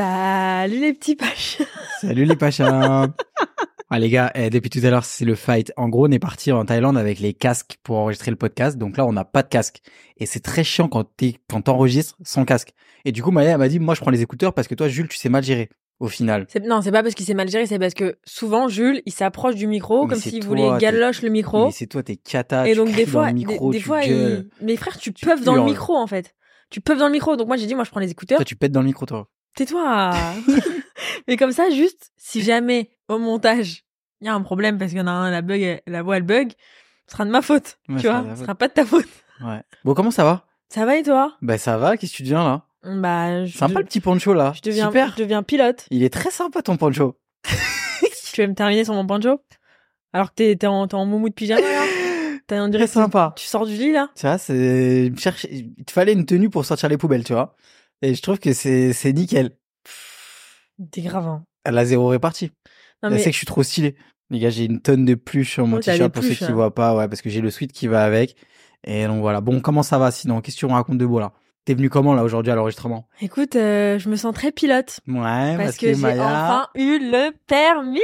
Salut les petits pachas. Salut les pachas. ah les gars, eh, depuis tout à l'heure, c'est le fight. En gros, on est parti en Thaïlande avec les casques pour enregistrer le podcast. Donc là, on n'a pas de casque. Et c'est très chiant quand t'es, quand t'enregistres sans casque. Et du coup, Maya elle m'a dit, moi, je prends les écouteurs parce que toi, Jules, tu sais mal gérer. Au final. C'est- Non, c'est pas parce qu'il s'est mal géré, c'est parce que souvent, Jules, il s'approche du micro Mais comme c'est s'il toi, voulait t'es- galoche le micro. Mais c'est toi, t'es cata. Et tu donc, cries des fois, le micro, des, des tu fois, gueules. il- mes frères, tu Tu peuvent dans le hurles. micro, en fait. Tu peuvent dans le micro. Donc, moi, j'ai dit, moi, je prends les écouteurs. Toi, tu pètes dans le micro, toi. Tais-toi. Mais comme ça, juste, si jamais, au montage, il y a un problème parce qu'il y en a un, la bug, la voix, elle bug, ce sera de ma faute. Ouais, tu vois, ce sera pas de ta faute. Ouais. Bon, comment ça va? Ça va et toi? Bah, ça va. Qu'est-ce que tu deviens, là? Bah, je, Sympa, le petit poncho, là. je deviens, Super. je deviens pilote. Il est très sympa, ton poncho. Tu veux me terminer sur mon poncho? Alors que t'es t'es en, t'es en moumou de pyjama là? T'as on dirait tu- sympa. Tu sors du lit là? Tu vois, c'est, il te fallait une tenue pour sortir les poubelles, tu vois. Et je trouve que c'est, c'est nickel. T'es grave. hein. Elle a zéro réparti. Non Elle mais sait que je suis trop stylé. Les gars, j'ai une tonne de pluches sur mon Oh, t-shirt pour ceux qui hein. voient pas, ouais, parce que j'ai le sweat qui va avec. Et donc voilà. Bon, comment ça va sinon? Qu'est-ce que tu me racontes de beau là? T'es venu comment là aujourd'hui à l'enregistrement? écoute, euh, je me sens très pilote Ouais, parce, parce, que, j'ai Maya, enfin eu le permis.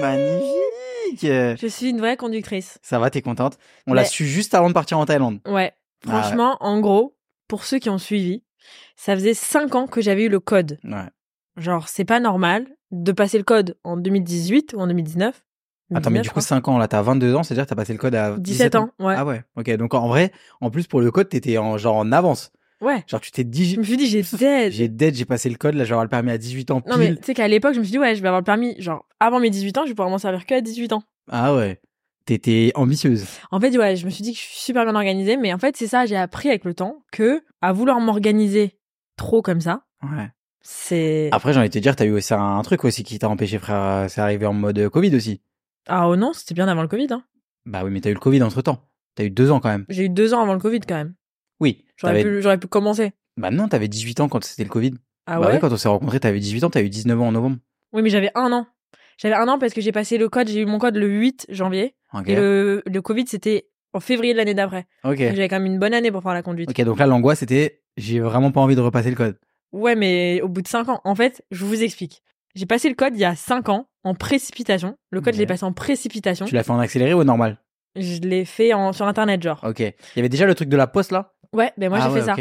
magnifique. Je suis une vraie conductrice. Ça va, t'es contente? On l'a Mais- su juste avant de partir en Thaïlande. Ouais. Ah ouais. Franchement, en gros, pour ceux qui ont suivi, ça faisait cinq ans que j'avais eu le code. Ouais. Genre, c'est pas normal de passer le code en 2018 ou en 2019. Attends, mais 2019, du je coup, crois. 5 ans, là, t'as 22 ans, c'est-à-dire que t'as passé le code à 17 ans, ouais. Ah ouais, ok. Donc en vrai, en plus pour le code, t'étais en, genre en avance. Ouais. Genre tu t'es dit, Je me suis dit, j'ai dead. j'ai dead, j'ai passé le code, là, j'aurai le permis à 18 ans pile. Non mais tu sais qu'à l'époque, je me suis dit ouais, je vais avoir le permis genre avant mes 18 ans, je vais pouvoir m'en servir que à 18 ans. Ah ouais. T'étais ambitieuse. En fait, ouais, je me suis dit que je suis super bien organisée, mais en fait, c'est ça, j'ai appris avec le temps que à vouloir m'organiser trop comme ça, Ouais. c'est Après, j'ai envie de te dire, t'as eu aussi un, truc aussi qui t'a empêché, frère. C'est arrivé en mode Covid aussi. ah oh non, c'était bien avant le Covid. Hein. Bah oui, mais t'as eu le Covid entre temps. T'as eu deux ans quand même. J'ai eu deux ans avant le Covid quand même. Oui. J'aurais pu, j'aurais pu commencer. Bah non, t'avais 18 ans quand c'était le Covid. Ah bah ouais. quand on s'est rencontrés, t'avais 18 ans, t'as eu 19 ans en novembre. Oui, mais j'avais un an. J'avais un an parce que j'ai passé le code, j'ai eu mon code le 8 janvier Et le, le Covid c'était en février de l'année d'après. Ok. Donc, J'avais quand même une bonne année pour faire la conduite. Ok, donc là, l'angoisse, c'était, j'ai vraiment pas envie de repasser le code. Ouais, mais au bout de 5 ans, en fait, je vous explique. J'ai passé le code il y a 5 ans en précipitation. Le code, je l'ai passé en précipitation. Tu l'as fait en accéléré ou au normal? Je l'ai fait en, sur internet, genre. Ok. Il y avait déjà le truc de la poste là? Ouais, ben moi Ah j'ai ouais, fait ça.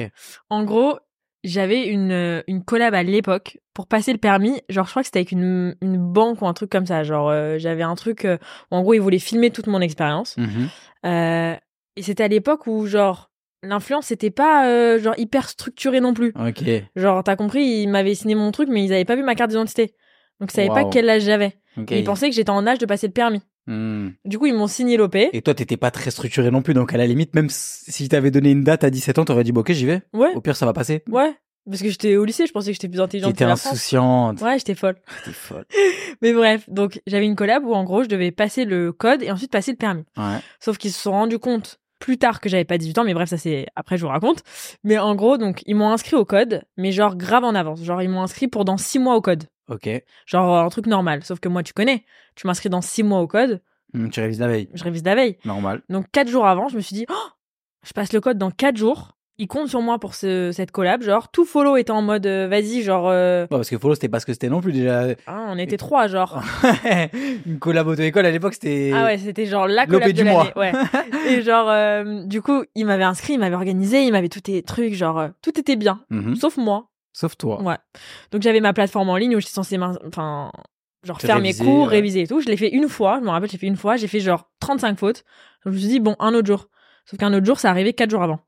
En gros, j'avais une, euh, une collab à l'époque pour passer le permis. Genre, je crois que c'était avec une, une banque ou un truc comme ça. Genre, euh, j'avais un truc. euh, où en gros, ils voulaient filmer toute mon expérience. Mhm. Euh, et c'était à l'époque où, genre, l'influence, c'était pas euh, genre hyper structuré non plus. Ok. Genre, t'as compris, ils m'avaient signé mon truc, mais ils avaient pas vu ma carte d'identité. Donc, ils savaient pas quel âge j'avais. Ils pensaient que j'étais en âge de passer le permis. Hmm. Du coup, ils m'ont signé l'OP. Et toi, t'étais pas très structuré non plus, donc à la limite, même si t'avais donné une date à 17 ans, t'aurais dit, bon, ok, j'y vais. Ouais, Au pire, ça va passer. ouais. Parce que j'étais au lycée, je pensais que j'étais plus intelligente T'étais insouciante. Ouais, j'étais folle. T'es folle. Mais bref, donc j'avais une collab où en gros, je devais passer le code et ensuite passer le permis. Ouais. Sauf qu'ils se sont rendus compte plus tard que j'avais pas 18 ans, mais bref, ça c'est après je vous raconte. Mais en gros, donc ils m'ont inscrit au code, mais genre grave en avance. Genre ils m'ont inscrit pour dans 6 mois au code. Ok. Genre un truc normal. Sauf que moi, tu connais. Tu m'inscris dans 6 mois au code, Hmm, tu révises la veille. je révise la veille. Normal. Donc 4 jours avant, je me suis dit, oh, je passe le code dans 4 jours. Ils comptent sur moi pour ce, cette collab. Genre, tout follow était en mode, euh, vas-y, genre, euh, parce que follow, c'était pas ce que c'était non plus déjà. ah, on était trois, genre. une collab auto-école à l'époque, c'était. Ah ouais, c'était genre la collab du de mois. l'année. Ouais. Et genre, euh, du coup, il m'avait inscrit, il m'avait organisé, il m'avait tous les trucs, genre, tout était bien. Mhm. Sauf moi. Sauf toi. Ouais. Donc j'avais ma plateforme en ligne où j'étais censée, enfin, genre faire réviser, mes cours, ouais. réviser et tout. Je l'ai fait une fois, je me rappelle, j'ai fait une fois, j'ai fait genre 35 fautes. Je me suis dit, bon, un autre jour. Sauf qu'un autre jour, ça arrivait quatre jours avant.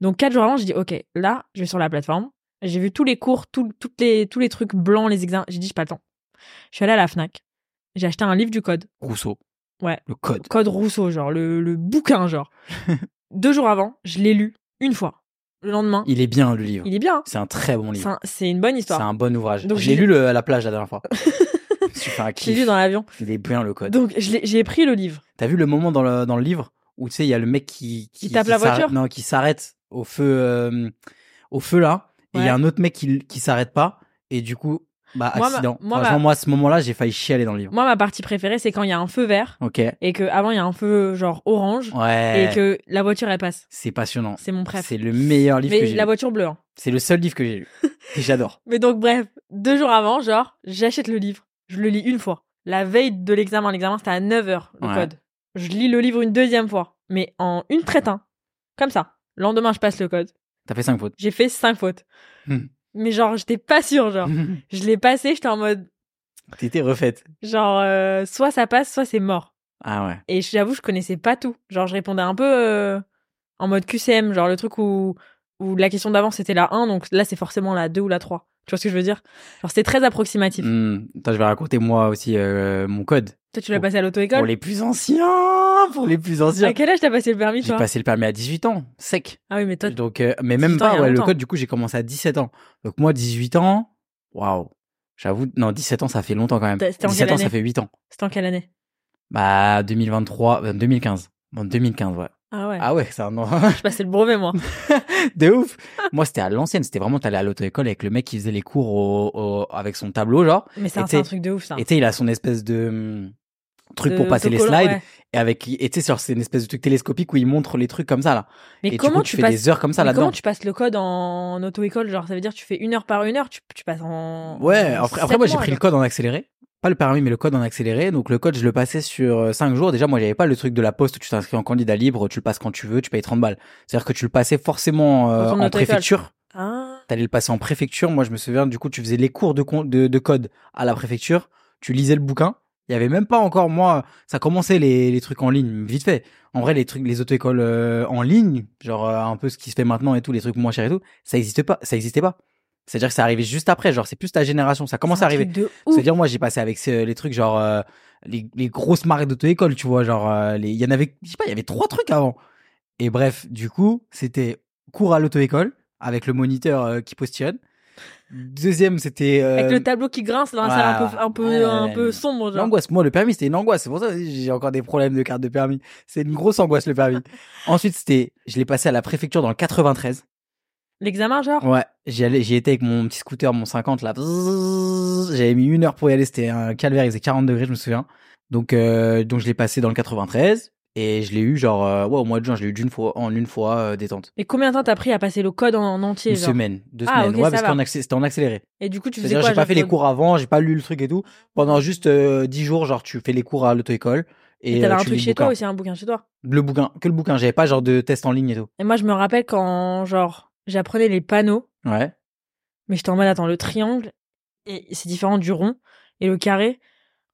Donc quatre jours avant, j'ai dit, ok, là, je vais sur la plateforme. J'ai vu tous les cours, tout- toutes les, tous les trucs blancs, les examens. J'ai dit, j'ai pas le temps. Je suis allée à la Fnac. J'ai acheté un livre du code. Rousseau. Ouais. Le code. Code Rousseau, genre, le, le bouquin, genre. Deux jours avant, je l'ai lu une fois. Le lendemain, Il est bien, le livre. il est bien. hein. C'est un très bon C'est livre. un- C'est une bonne C'est histoire. un bon ouvrage. Donc, je je l'ai- lu le- à la plage la dernière fois. tu fais un kiff. lu dans l'avion. Il est bien, le code. Donc, j'ai pris le livre. T'as vu le moment dans le, dans le livre où tu sais, il y a le mec qui. Qui tape la voiture? Non, qui s'arrête au feu, euh, au feu là. Et il y a un autre mec qui, qui s'arrête pas. Et du coup, bah, Moi, ma- accident. moi, Franchement, ma- moi, à ce moment-là, j'ai failli chialer dans le livre. Moi, ma partie préférée, c'est quand il y a un feu vert Ok. et que avant il y a un feu genre orange Ouais. et que la voiture elle passe. C'est passionnant. C'est mon préf. C'est le meilleur livre que Mais j'ai la lu. voiture bleue. hein. C'est le seul livre que j'ai lu. J'adore. Mais donc bref, deux jours avant, genre, j'achète le livre. Je le lis une fois. La veille de l'examen, l'examen c'était à 9h le Ouais. code. Je lis le livre une deuxième fois, mais en une traite, hein. Comme ça. Le lendemain, je passe le code. T'as fait cinq fautes. J'ai fait cinq fautes. Hmm. Mais genre, j'étais pas sûre, genre. Je l'ai passé, j'étais en mode, T'étais refaite. genre, euh, soit ça passe, soit c'est mort. Ah ouais. Et j'avoue, je connaissais pas tout. Genre, je répondais un peu euh, en mode QCM, genre le truc où, où la question d'avant c'était la 1, donc là c'est forcément la 2 ou la 3. Tu vois ce que je veux dire? Genre, c'est très approximatif. Hmm. Attends, je vais raconter moi aussi euh, mon code. Toi, tu l'as Pour- passé à l'auto-école? Pour les plus anciens. Pour les plus anciens. À quel âge t'as passé le permis, J'ai toi? passé le permis à 18 ans, sec. Ah oui, mais toi, Donc, euh, mais même 18 ans, il y pas, ouais, le code, du coup, j'ai commencé à 17 ans. Donc, moi, 18 ans, waouh. J'avoue, non, 17 ans, ça fait longtemps quand même. C'était en 17 quelle ans, ça fait 8 ans. c'était en quelle année? Bah, 2023, euh, 2015. Bon, 2015, ouais. Ah ouais. Ah ouais, c'est un an. Je passais le brevet, moi. de ouf. Moi, c'était à l'ancienne. C'était vraiment, t'allais à l'auto-école avec le mec qui faisait les cours au, au- avec son tableau, genre. Mais c'est un, truc de ouf, ça. Et tu sais, il a son espèce de hum, truc De- pour passer les slides. ouais. Et avec, et tu sais, sur c'est une espèce de truc télescopique où il montre les trucs comme ça, là. Mais et comment du coup, tu, tu fais passes des heures comme ça mais là-dedans. Comment tu passes le code en auto-école Genre, ça veut dire tu fais une heure par une heure, tu, tu passes en. Ouais, après, après moi j'ai pris le code en accéléré. Pas le permis, mais le code en accéléré. Donc le code, je le passais sur 5 jours. Déjà, moi, j'avais pas le truc de la poste où tu t'inscris en candidat libre, tu le passes quand tu veux, tu payes 30 balles. C'est-à-dire que tu le passais forcément euh, en préfecture. Ah. T'allais le passer en préfecture. Moi, je me souviens, du coup, tu faisais les cours de, con- de, de code à la préfecture. Tu lisais le bouquin. Il y avait même pas encore, moi, ça commençait les, les trucs en ligne, vite fait. En vrai, les trucs, les auto-écoles euh, en ligne, genre euh, un peu ce qui se fait maintenant et tout, les trucs moins chers et tout, ça existait pas, ça existait pas. C'est-à-dire que ça arrivait juste après, genre c'est plus ta génération, ça commence à arriver. C'est-à-dire moi j'ai passé avec ce- les trucs genre euh, les, les grosses marques d'auto-école, tu vois, genre euh, les- il y en avait, je sais pas, il y avait trois trucs avant. Et bref, du coup, c'était cours à l'auto-école avec le moniteur euh, qui postillonne. Deuxième, c'était euh, Avec le tableau qui grince dans la salle un peu, un peu, un peu sombre. L'angoisse. Moi, le permis, c'était une angoisse. C'est pour ça que j'ai encore des problèmes de carte de permis. C'est une grosse angoisse, le permis. Ensuite, c'était, je l'ai passé à la préfecture dans le 93. L'examen, genre? Ouais, j'y allais, j'y étais avec mon petit scooter, mon 50 là. J'avais mis une heure pour y aller. C'était un calvaire. Il faisait 40 degrés, je me souviens. Donc, euh, donc je l'ai passé dans le 93 et je l'ai eu genre, euh, ouais, au mois de juin, je l'ai eu d'une fois, en une fois euh, détente. Et combien de temps t'as pris à passer le code en, en entier, Une genre? semaine, deux Ah, semaines. ok, ouais, ça parce va. qu'en accé- c'était en accéléré. Et du coup, tu faisais C'est-à-dire, quoi j'ai pas genre, fait les cours avant, j'ai pas lu le truc et tout. Pendant juste euh, 10 jours, genre, tu fais les cours à l'auto-école. Et Et, t'avais euh, un tu truc lis le chez toi bouquin. aussi, un bouquin chez toi? Le bouquin, que le bouquin. J'avais pas genre de test en ligne et tout. Et moi, je me rappelle quand, genre, j'apprenais les panneaux, Ouais. mais j'étais en mode, attends, le triangle, et c'est différent du rond, et le carré.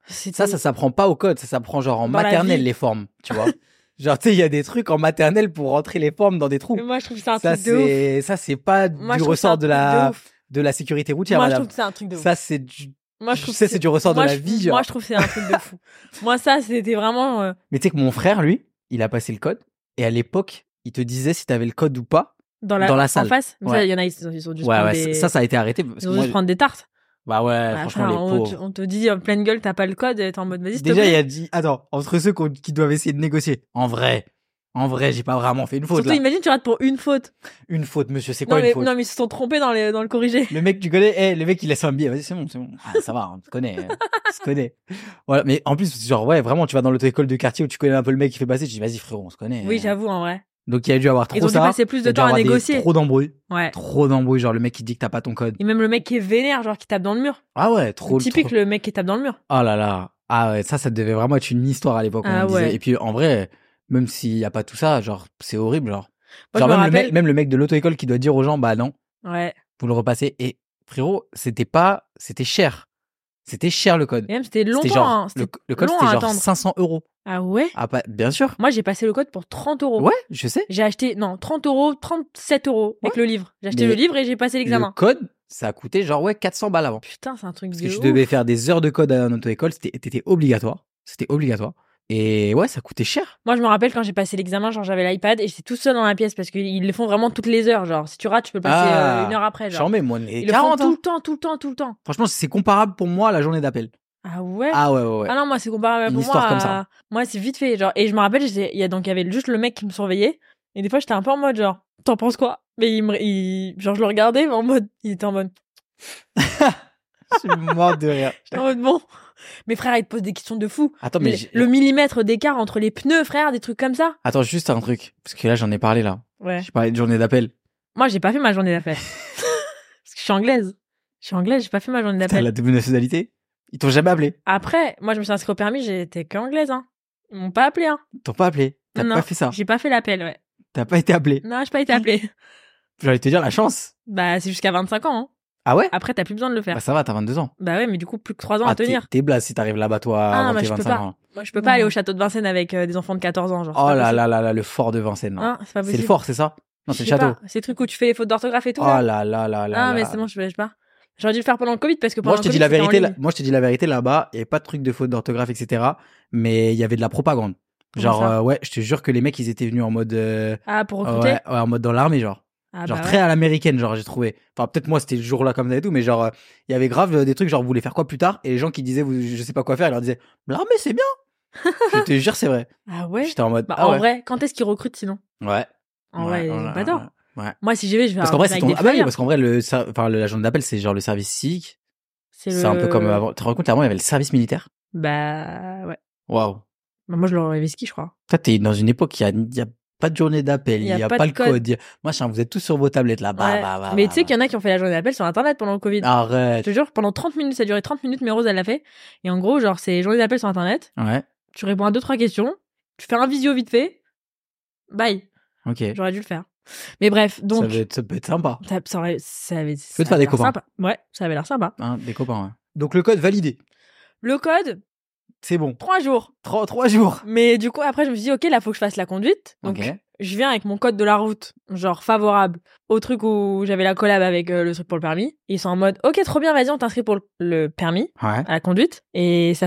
Ça, ça s'apprend pas au code, ça s'apprend genre en Dans maternelle les formes, tu vois. genre, tu sais, il y a des trucs en maternelle pour rentrer les formes dans des trous. Mais moi, je trouve que c'est un Ça, truc de ouf. c'est, ça, c'est pas Moi, du ressort de la, de la sécurité routière, Moi, je trouve que c'est un truc de ouf. Ça, c'est du, Moi, je trouve c'est du ressort de la je- vie, genre. Moi, je trouve que c'est un truc de fou. Moi, ça, c'était vraiment... euh, Mais tu sais que mon frère, lui, il a passé le code. Et à l'époque, il te disait si t'avais le code ou pas. Dans la, Dans la En salle. face Mais ça, Ouais. il y en a, ils, ils ont dû Ouais, des... ça, ça a été arrêté. Parce Ils ont dû moi- se prendre des tartes. Bah ouais, Ouais, franchement, les on, pauvres. te- on te dit en pleine gueule, t'as pas le code, t'es en mode, vas-y, te Déjà, il a dit, attends, entre ceux qui doivent essayer de négocier. En vrai, en vrai, j'ai pas vraiment fait une faute, Surtout, là. imagine, tu rates pour une faute. Une faute, monsieur, c'est Non quoi mais, une faute? non, mais ils se sont trompés dans, les, dans le corrigé. Le mec, tu connais, eh, le mec, il laisse un billet. Vas-y, c'est bon, c'est bon. Ah, ça va, on se connaît. euh, on se connaît. Voilà. Mais en plus, genre, ouais, vraiment, tu vas dans l'auto-école de quartier où tu connais un peu le mec qui fait passer, tu dis, vas-y, frérot, on se connaît. Oui, euh. j'avoue, en vrai. Donc, il a dû avoir trop Ils ont dû ça. passer plus de a dû temps à des- négocier. Trop d'embrouilles. Ouais. Trop d'embrouilles, genre, le mec qui dit que t'as pas ton code. Et même le mec qui est vénère, genre qui tape dans le mur. Ah ouais, trop. Typique trop- le mec qui tape dans le mur. Oh là là. Ah ouais, ça, ça devait vraiment être une histoire à l'époque. Ah ouais. Et puis, en vrai, même s'il y a pas tout ça, genre, c'est horrible, genre. Moi, genre, même, le mec, même le mec de l'auto-école qui doit dire aux gens, bah non, Ouais. vous le repassez. Et frérot, c'était pas, c'était cher. C'était cher le code. Et même, c'était longtemps. genre, hein. le, code c'était genre attendre. 500 euros. Ah ouais? Ah, pas, bien sûr. Moi, j'ai passé le code pour 30 euros. Ouais, je sais. J'ai acheté, non, 30 euros, 37 euros avec Ouais. le livre. J'ai acheté Mais le livre et j'ai passé Le l'examen. code, ça a coûté genre, ouais, 400 balles avant. Putain, c'est un truc Parce de que je devais faire des heures de code à un auto-école. C'était, obligatoire. C'était obligatoire. Et ouais, ça coûtait cher. Moi, je me rappelle quand j'ai passé l'examen, genre j'avais l'iPad et j'étais tout seul dans la pièce parce qu'ils le font vraiment toutes les heures. Genre, si tu rates, tu peux le passer Ah. euh, une heure après. Genre. J'en mets, moi, les Ils le 40. font tout hein. le temps, tout le temps, tout le temps. Franchement, c'est comparable pour moi à la journée d'appel. Ah ouais? Ah ouais, ouais, ouais. Ah non, moi, c'est comparable Une pour histoire moi. comme à- ça. Moi, c'est vite fait. Genre, et je me rappelle, j'étais- il y a donc il y avait juste le mec qui me surveillait. Et des fois, j'étais un peu en mode genre, t'en penses quoi? Mais il me, il- genre, je le regardais, mais en mode, il était en mode, Je suis mort de rire. j'étais en mode bon. Mes frères, ils te posent des questions de fou. Attends, mais le, j'ai- le millimètre d'écart entre les pneus, frère, des trucs comme ça. Attends, juste un truc. Parce que là, j'en ai parlé, là. Ouais. J'ai parlé de journée d'appel. Moi, j'ai pas fait ma journée d'appel. Parce que je suis anglaise. Je suis anglaise, j'ai pas fait ma journée T'as d'appel. la double nationalité? Ils t'ont jamais appelé Après, moi, je me suis inscrite au permis, j'étais qu'anglaise, hein. Ils m'ont pas appelé, hein. Ils t'ont pas appelé T'as Non, pas fait ça J'ai pas fait l'appel, ouais. T'as pas été appelé Non, j'ai pas été appelé. J'ai envie de te dire la chance. bah, c'est jusqu'à 25 ans, hein. Ah ouais? Après, t'as plus besoin de le faire. Bah ça va, t'as 22 ans. Bah ouais, mais du coup, plus que 3 ans Ah, à tenir. t'es- blaze si t'arrives là-bas, toi, Ah, avant bah, tes je peux 25 pas. ans. Moi, je peux pas aller au château de Vincennes avec euh, des enfants de 14 ans, genre. c'est Oh pas là possible. là là là, le fort de Vincennes. Hein, c'est pas c'est possible. le fort, c'est ça? Non, c'est le sais château. pas, Ces trucs où tu fais les fautes d'orthographe et tout. Oh là. là là là là. Ah, là. mais c'est bon, je je pas. J'aurais dû le faire pendant le Covid parce que pendant Moi, je te le dis la vérité. là-. Moi, je te dis la vérité là-bas. Il y avait pas de truc de faute d'orthographe, etc. Mais il y avait de la propagande. Genre, euh, ouais, je te jure que les mecs, ils étaient venus en mode, euh, Ah, pour ouais, recruter ouais, en mode dans l'armée, genre. Ah, genre bah très ouais. à l'américaine, genre, j'ai trouvé. Enfin, peut-être moi, c'était le jour-là comme ça et tout, mais genre, euh, il y avait grave des trucs, genre, vous voulez faire quoi plus tard? Et les gens qui disaient, vous, je sais pas quoi faire, ils leur disaient, l'armée, c'est bien. je te jure, c'est vrai. Ah ouais? J'étais en mode, Bah, ah en ouais. vrai, quand est-ce qu'ils recrutent sinon? Ouais. En Ouais, vrai, ouais, pas tort. Ouais. Moi, si j'y vais, je vais Parce qu'en vrai, c'est ton, ah bah oui, parce qu'en vrai, le, enfin, le- la journée d'appel, c'est genre le service civique. C'est un peu le- comme avant. Tu te rends compte, avant, il y avait le service militaire? Bah, ouais. Waouh. Bah, moi, je leur avais ski, je crois. Toi, t'es dans une époque, il y a, il y a pas de journée d'appel, il y a, pas, de le code. a- Machin, vous êtes tous sur vos tablettes là. Ouais. bah, bah, mais bah, tu sais qu'il y en a qui ont fait la journée d'appel sur Internet pendant le Covid. Je Arrête. te jure, pendant 30 minutes, ça a duré 30 minutes, mais Rose, elle l'a fait. Et en gros, genre, c'est journée d'appel sur Internet. Ouais. Tu réponds à deux, trois questions. Tu fais un visio vite fait. Bye. Ok. J'aurais dû le faire. Mais bref, donc. ça, va être- ça peut être sympa. Ça, ça aurait- ça avait, te ça faire des copains. sympa. Ouais, ça avait l'air sympa. Hein, des copains, ouais. Donc, le code validé. Le code, C'est bon. trois jours. Trois, trois jours. Mais du coup, après, je me suis dit, ok, là, faut que je fasse la conduite. Donc, je viens avec mon code de la route, genre favorable au truc où j'avais la collab avec euh, le truc pour le permis. Ils sont en mode, ok, trop bien, vas-y, on t'inscrit pour le, permis, Ouais. à la conduite. Et ça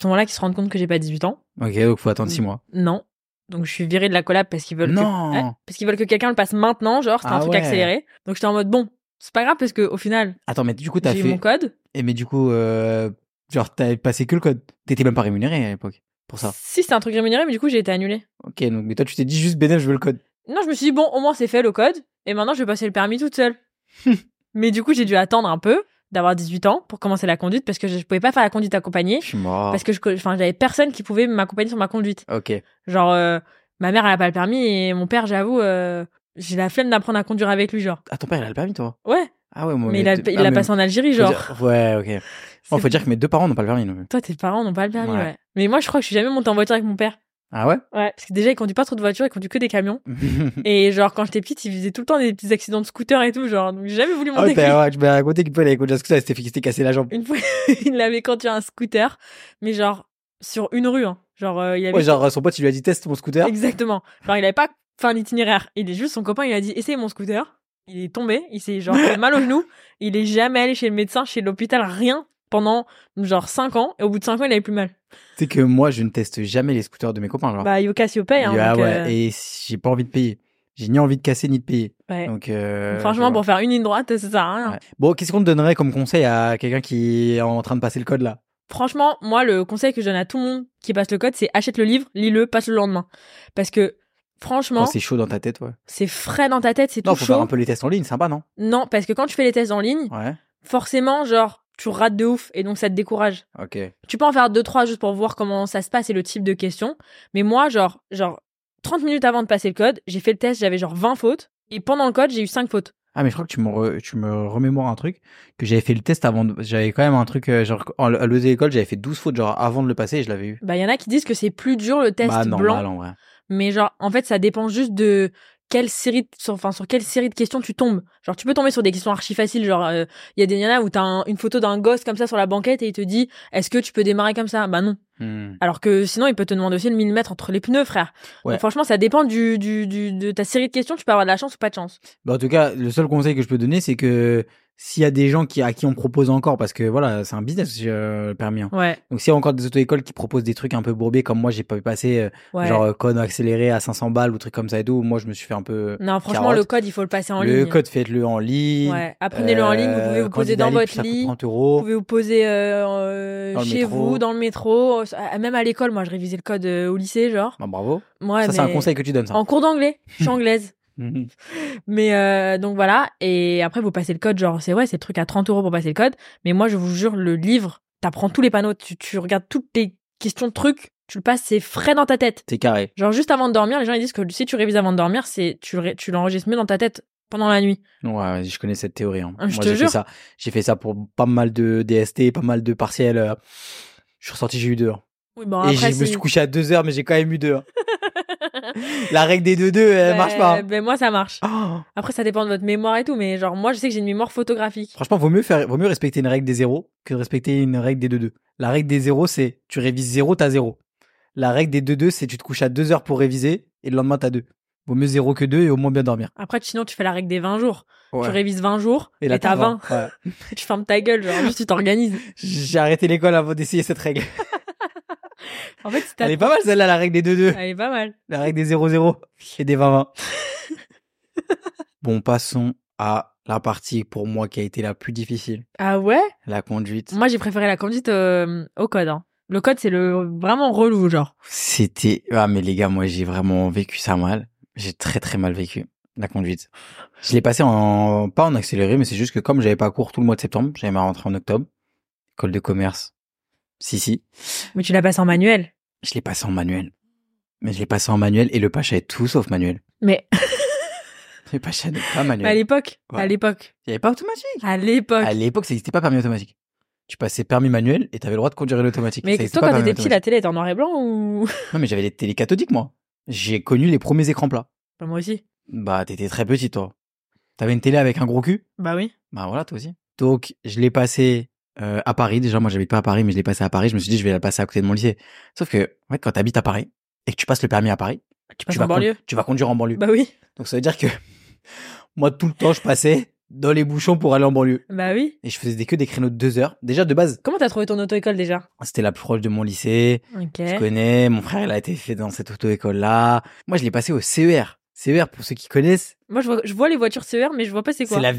Ce moment-là qu'ils se rendent compte que j'ai pas 18 ans. Ok, donc faut attendre six mois. Non. Donc je suis virée de la collab parce qu'ils veulent Non. que... Ouais, parce qu'ils veulent que quelqu'un le passe maintenant, genre c'est un Ah truc ouais. accéléré. Donc j'étais en mode bon, c'est pas grave parce que au final, Attends, mais du coup, t'as fait. mon code. Et mais du coup, euh, genre, t'avais passé que le code. T'étais même pas rémunéré à l'époque pour ça. Si c'était un truc rémunéré, mais du coup j'ai été annulée. Ok, donc, mais toi, tu t'es dit juste, bénéf, je veux le code. Non, je me suis dit bon, au moins c'est fait le code et maintenant je vais passer le permis toute seule. mais du coup, j'ai dû attendre un peu d'avoir 18 ans pour commencer la conduite parce que je, je pouvais pas faire la conduite accompagnée Je suis mort. parce que je enfin j'avais personne qui pouvait m'accompagner sur ma conduite. Ok. Genre euh, ma mère elle a pas le permis et mon père, j'avoue euh, j'ai la flemme d'apprendre à conduire avec lui genre. Ah, ton père, il a le permis, toi? Ouais, Ah ouais, moi. mais il a, il ah, l'a mais passé en Algérie genre. dire- Ouais, ok. Bon, faut dire que mes deux parents n'ont pas le permis. donc. Toi, tes parents n'ont pas le permis, Ouais. ouais. Mais moi, je crois que je suis jamais montée en voiture avec mon père. Ah ouais? Ouais. Parce que déjà, il conduit pas trop de voitures, il conduit que des camions. Et genre, quand j'étais petite, il faisait tout le temps des petits accidents de scooter et tout, genre. Donc, j'ai jamais voulu Ah monter ouais, lui. t'as- ouais, tu m'as raconté qu'il avait conduit un scooter, il s'était il cassé la jambe. Une fois, il avait conduit un scooter, mais genre, sur une rue, hein. Genre, euh, il avait. Ouais, genre, son pote, il lui a dit teste mon scooter. Exactement. Genre, il avait pas fait un itinéraire. Il est juste, son copain, il a dit, essaye mon scooter. Il est tombé, il s'est genre fait mal au genou. Il est jamais allé chez le médecin, chez l'hôpital, rien pendant genre 5 ans. Et au bout de 5 ans, il avait plus mal. Tu sais que moi, je ne teste jamais les scooters de mes copains, genre. Bah, Yoka paye, hein. ah donc, ouais, euh, et j'ai pas envie de payer. J'ai ni envie de casser ni de payer. ouais. Donc, euh, Franchement, pour faire une ligne droite, ça sert à rien. Ouais. Bon, qu'est-ce qu'on te donnerait comme conseil à quelqu'un qui est en train de passer le code là? Franchement, moi, le conseil que je donne à tout le monde qui passe le code, c'est achète le livre, lis-le, passe le lendemain. Parce que, franchement, Quand c'est chaud dans ta tête, ouais. c'est frais dans ta tête, c'est Non, tout faut chaud. faire un peu les tests en ligne, sympa, non? Non, parce que quand tu fais les tests en ligne, Ouais. forcément, genre, tu rates de ouf et donc ça te décourage. Ok. Tu peux en faire deux, trois juste pour voir comment ça se passe et le type de questions. Mais moi, genre, genre, 30 minutes avant de passer le code, j'ai fait le test, j'avais genre 20 fautes. Et pendant le code, j'ai eu 5 fautes. Ah, mais je crois que tu me, re- tu me remémores un truc, que j'avais fait le test avant, de- j'avais quand même un truc, euh, genre, en- à l'école, j'avais fait 12 fautes, genre, avant de le passer, et je l'avais eu. Bah, il y en a qui disent que c'est plus dur le test bah, blanc. normal, en vrai. Mais genre, en fait, ça dépend juste de quelle série, de- sur, enfin, sur quelle série de questions tu tombes? Genre, tu peux tomber sur des questions archi faciles. Genre, euh, il y a des, il y en a où t'as un- une photo d'un gosse comme ça sur la banquette et il te dit, est-ce que tu peux démarrer comme ça? Bah non. Hmm. Alors que sinon, il peut te demander aussi le millimètre entre les pneus, frère. Ouais. Donc, franchement, ça dépend du, du, du, de ta série de questions. Tu peux avoir de la chance ou pas de chance. Bah, en tout cas, le seul conseil que je peux donner, c'est que s'il y a des gens qui, à qui on propose encore, parce que voilà, c'est un business, euh, le permis. hein. Ouais. Donc, s'il y a encore des auto-écoles qui proposent des trucs un peu bourbés, comme moi, j'ai pas pu passer, euh, Ouais. genre, euh, code accéléré à 500 balles ou trucs comme ça et tout, moi, je me suis fait un peu. non, franchement, carotte. le code, il faut le passer en le ligne. code, faites-le en ligne. Ouais. Apprenez-le en ligne. Vous pouvez Euh, vous poser candidat dans votre lit. 30 Vous euros. pouvez vous poser euh, euh, le chez métro. vous, dans le métro, euh, même à l'école. Moi, je révisais le code euh, au lycée, genre. Bah, bravo. Ouais, ça, c'est un conseil que tu donnes, ça. En cours d'anglais, je suis anglaise. Mhm. Mais euh, donc voilà. Et après, vous passez le code. Genre, c'est ouais, c'est le truc à 30 euros pour passer le code. Mais moi, je vous jure, le livre, t'apprends tous les panneaux. Tu, tu regardes toutes les questions de trucs. Tu le passes, c'est frais dans ta tête. C'est carré. Genre, juste avant de dormir, les gens ils disent que si tu révises avant de dormir, c'est tu, tu l'enregistres mieux dans ta tête pendant la nuit. Ouais, je connais cette théorie. hein. Ah, je Moi, j'ai fait ça. J'ai fait ça pour pas mal de DST, pas mal de partiels. euh. Je suis ressorti, j'ai eu deux. hein. Oui, bon, Et après, je me suis couché à deux heures, mais j'ai quand même eu deux. Hein. La règle des deux deux, elle Ben- marche pas. hein. Ben, moi, ça marche. Oh. Après, ça dépend de votre mémoire et tout. Mais genre, moi, je sais que j'ai une mémoire photographique. Franchement, vaut mieux faire, vaut mieux respecter une règle des zéros que de respecter une règle des deux deux. La règle des zéros, c'est tu révises zéro, t'as zéro. La règle des deux deux, c'est tu te couches à deux heures pour réviser et le lendemain t'as deux. Vaut mieux zéro que deux et au moins bien dormir. Après, sinon, tu fais la règle des 20 jours. Tu Ouais. révises 20 jours et, là, t'as 20. Ouais. tu fermes ta gueule, genre, juste tu t'organises. J'ai arrêté l'école avant d'essayer cette règle. En fait, si Elle est pas mal celle-là, la règle des deux deux. Elle est pas mal. La règle des 0-0 et des 20-20. bon, passons à la partie pour moi qui a été la plus difficile. Ah ouais? La conduite. Moi, j'ai préféré la conduite euh, au code. hein. Le code, c'est le vraiment relou, genre. C'était... Ah mais les gars, moi j'ai vraiment vécu ça mal. J'ai très très mal vécu la conduite. Je l'ai passé en... pas en accéléré, mais c'est juste que comme j'avais pas cours tout le mois de septembre, j'avais ma rentrée en octobre. École de commerce. Si, si. Mais tu la passes en manuel. Je l'ai passé en manuel. Mais je l'ai passé en manuel et le Pacha est tout sauf manuel. Mais Le Pacha n'est pas à manuel. l'époque, Ouais. à l'époque, Il y avait pas automatique. à l'époque. À l'époque, ça n'existait pas permis automatique. Tu passais permis manuel et t'avais le droit de conduire une automatique. Mais toi, quand t'étais petit, la télé était en noir et blanc ou? Non, mais j'avais les télé cathodiques, moi. J'ai connu les premiers écrans plats. Bah, Moi aussi. Bah, t'étais très petit, toi. T'avais une télé avec un gros cul? Bah oui. Bah voilà, toi aussi. Donc, je l'ai passé euh, à Paris. Déjà, moi, j'habite pas à Paris, mais je l'ai passé à Paris. Je me suis dit, je vais la passer à côté de mon lycée. Sauf que, en fait, quand t'habites à Paris et que tu passes le permis à Paris, Tu tu vas, banlieue. tu vas conduire en banlieue. Bah oui. Donc, ça veut dire que moi, tout le temps, je passais dans les bouchons pour aller en banlieue. Bah oui. Et je faisais des, que des créneaux de deux heures. Déjà, de base, Comment t'as trouvé ton auto-école déjà? C'était la plus proche de mon lycée. Ok. Je connais. Mon frère, il a été fait dans cette auto-école-là. Moi, je l'ai passé au CER. CER, pour ceux qui connaissent, Moi, je vois, je vois les voitures CER, mais je vois pas c'est quoi. c'est la,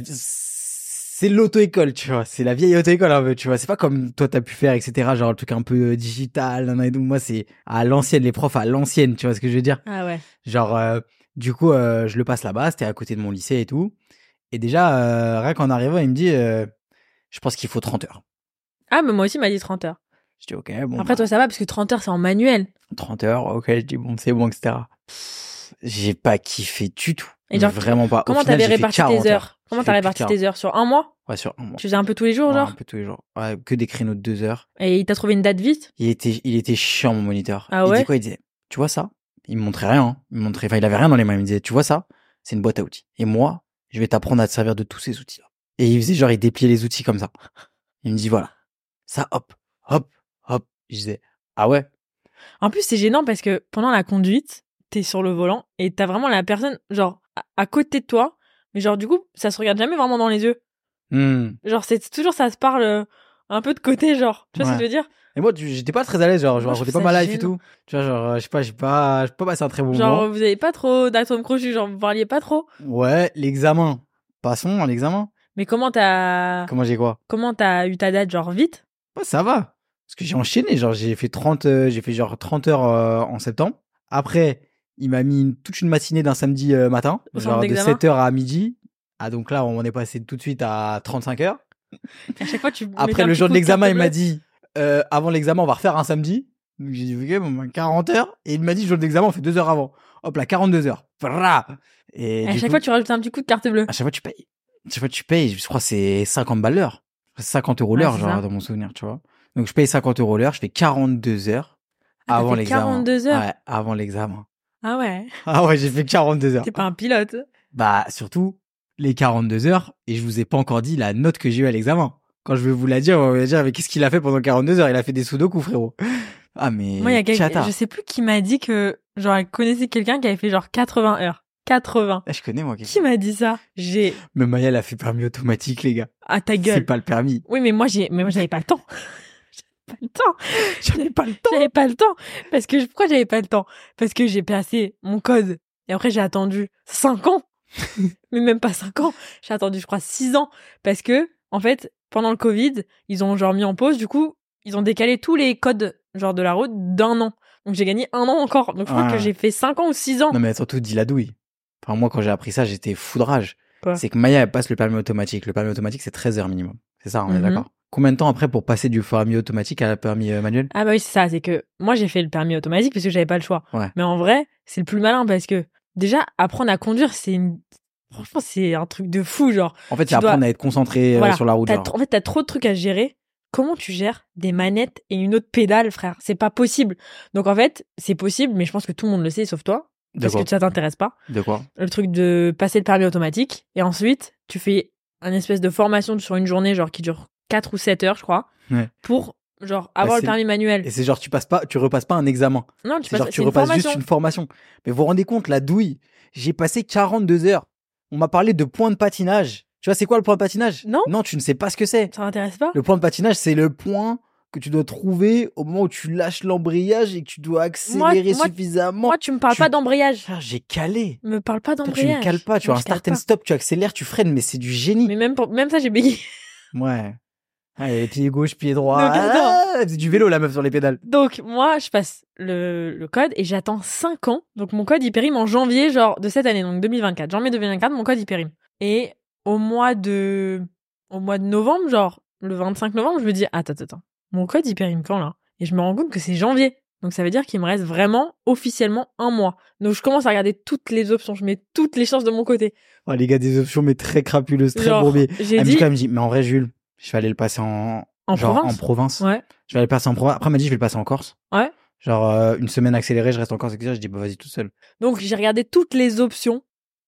c'est l'auto-école, tu vois. C'est la vieille auto-école, un peu, tu vois. C'est pas comme toi, t'as pu faire, etc. Genre, le truc un peu euh, digital, nan. Moi, c'est à l'ancienne, les profs à l'ancienne, tu vois ce que je veux dire. Ah ouais. Genre, euh, du coup, euh, je le passe là-bas. C'était à côté de mon lycée et tout. Et déjà, euh, rien qu'en arrivant, il me dit, je pense qu'il faut 30 heures. Ah, mais moi aussi, il m'a dit 30 heures. Je dis, ok, bon. Après, bah, toi, ça va parce que 30 heures, c'est en manuel. 30 heures, ok, je dis, bon, c'est bon, etc. J'ai pas kiffé du tout. Et genre, Vraiment pas. Comment t'avais réparti 40 tes heures Comment t'as réparti tes heures Sur un mois Ouais, sur un mois. Tu faisais un peu tous les jours, Ouais, genre un peu tous les jours. Ouais, que des créneaux de deux heures. Et il t'a trouvé une date vite Il était, il était chiant, mon moniteur. Ah il ouais dit quoi Il disait, tu vois ça? Il me montrait rien. hein. Il me montrait, enfin, il avait rien dans les mains. Il me disait, tu vois ça? C'est une boîte à outils. Et moi, je vais t'apprendre à te servir de tous ces outils-là. Et il faisait genre, il dépliait les outils comme ça. Il me dit, voilà. Ça, hop, hop, hop. Je disais, ah ouais En plus, c'est gênant parce que pendant la conduite, t'es sur le volant et t'as vraiment la personne, genre, à, côté de toi. Mais genre, du coup, ça se regarde jamais vraiment dans les yeux. Hmm. Genre, c'est toujours, ça se parle euh, un peu de côté, genre. Tu vois ce que je veux dire? Et moi, j'étais pas très à l'aise, genre, racontais trouve pas ma ça life et tout. Tu vois, genre, je sais pas, j'ai pas, j'ai pas passé un très bon Genre, moment. vous avez pas trop d'atomes crochus, genre, vous parliez pas trop? Ouais, l'examen. Passons à l'examen. Mais comment t'as, Comment j'ai quoi? comment t'as eu ta date, genre, vite? Ouais, ça va. Parce que j'ai enchaîné, genre j'ai fait 30 euh, j'ai fait genre 30 heures euh, en septembre. Après, il m'a mis une- toute une matinée d'un samedi euh, matin, Au genre de d'examen 7h à midi. Ah donc là, on est passé tout de suite à 35 heures. À chaque fois, tu. Après le jour de l'examen, il m'a dit euh, avant l'examen, on va refaire un samedi. Donc j'ai dit OK, bon, ben, 40 heures et il m'a dit le jour de l'examen, on fait deux heures avant. Hop là, 42 heures. Et À chaque coup, fois, tu rajoutes un petit coup de carte bleue. à chaque fois tu payes. tu vois, tu payes, je crois, que c'est 50 balles l'heure. 50 euros l'heure, genre, ça. dans mon souvenir, tu vois. Donc, je paye 50 euros l'heure, je fais 42 heures Ah, avant l'examen. 42 heures Ouais, avant l'examen. Ah ouais. Ah ouais, j'ai fait 42 heures. T'es pas un pilote. Bah, surtout, les 42 heures, et je vous ai pas encore dit la note que j'ai eue à l'examen. Quand je vais vous la dire, on va dire, mais qu'est-ce qu'il a fait pendant 42 heures? Il a fait des sudoku, frérot. Ah, mais, Moi, il y a quelqu'un, je sais plus qui m'a dit que, genre, elle connaissait quelqu'un qui avait fait genre 80 heures. 80. Ah, je connais, moi, Qui quelqu'un. m'a dit ça? J'ai, Mais Maya, elle a fait permis automatique, les gars. à ta C'est gueule. pas le permis. Oui, mais moi, j'ai, mais moi, j'avais pas le temps. Pas le temps. J'avais pas le temps. J'avais pas le temps. Parce que, pourquoi j'avais pas le temps? Parce que j'ai passé mon code. Et après, j'ai attendu 5 ans. mais même pas 5 ans. J'ai attendu, je crois, 6 ans. Parce que, en fait, pendant le Covid, ils ont genre mis en pause. Du coup, ils ont décalé tous les codes, genre, de la route d'un an. Donc, j'ai gagné un an encore. Donc, je crois Ah. que j'ai fait 5 ans ou 6 ans. Non, mais surtout, dis la douille. Enfin, moi, quand j'ai appris ça, j'étais foudrage. C'est que Maya, elle passe le permis automatique. Le permis automatique, c'est 13 heures minimum. C'est ça, on est Mhm. d'accord? Combien de temps après pour passer du permis automatique à la permis euh, manuel? Ah bah oui, c'est ça, c'est que moi j'ai fait le permis automatique parce que j'avais pas le choix. Ouais. Mais en vrai, c'est le plus malin parce que déjà apprendre à conduire, c'est une franchement, c'est un truc de fou genre. En fait, Tu c'est dois- apprendre à être concentré euh, Voilà. sur la route. Tr- en fait, t'as trop de trucs à gérer. Comment tu gères des manettes et une autre pédale, frère? C'est pas possible. Donc en fait, c'est possible, mais je pense que tout le monde le sait sauf toi parce que ça t'intéresse pas. De quoi? Le truc de passer le permis automatique et ensuite, tu fais un espèce de formation sur une journée genre qui dure 4 ou 7 heures, je crois, Ouais. pour genre avoir c'est- le permis manuel. Et c'est genre, tu passes pas, tu repasses pas un examen. Non, tu passes genre, tu repasses formation. juste une formation. Mais vous vous rendez compte, la douille, j'ai passé 42 heures. On m'a parlé de point de patinage. Tu vois, c'est quoi le point de patinage? Non. Non, tu ne sais pas ce que c'est. Ça m'intéresse pas Le point de patinage, c'est le point que tu dois trouver au moment où tu lâches l'embrayage et que tu dois accélérer moi- suffisamment. Moi, tu me parles tu- pas d'embrayage. Frère, j'ai calé. Me parle pas Toi, tu d'embrayage. ne cales pas. Tu as un start and pas. stop, tu accélères, tu freines, mais c'est du génie. Mais même, pour- même ça, j'ai bégayé. Ouais. Allez, pied gauche, pied droit. Donc. Ah, elle faisait du vélo, la meuf, sur les pédales. Donc, moi, je passe le, le code et j'attends 5 ans. Donc, mon code, il périme en janvier, genre, de cette année, donc 2024. Janvier 2024, mon code, il périme. Et au mois de, au mois de novembre, genre, le 25 novembre, je me dis, attends, attends, attends. Mon code, il périme quand, là? Et je me rends compte que c'est janvier. Donc, ça veut dire qu'il me reste vraiment, officiellement, un mois. Donc, je commence à regarder toutes les options. Je mets toutes les chances de mon côté. Oh, les gars, des options, mais très crapuleuses, très Genre, bourbiers. j'ai dit, quand même, dit, mais en vrai, Jules, je vais aller le passer en, en genre, province. en province. Ouais. Je vais aller le passer en province. Après, elle m'a dit, je vais le passer en Corse. Ouais. Genre, euh, une semaine accélérée, je reste en Corse, etc. Je dis, bah, vas-y, tout seul. Donc j'ai regardé toutes les options,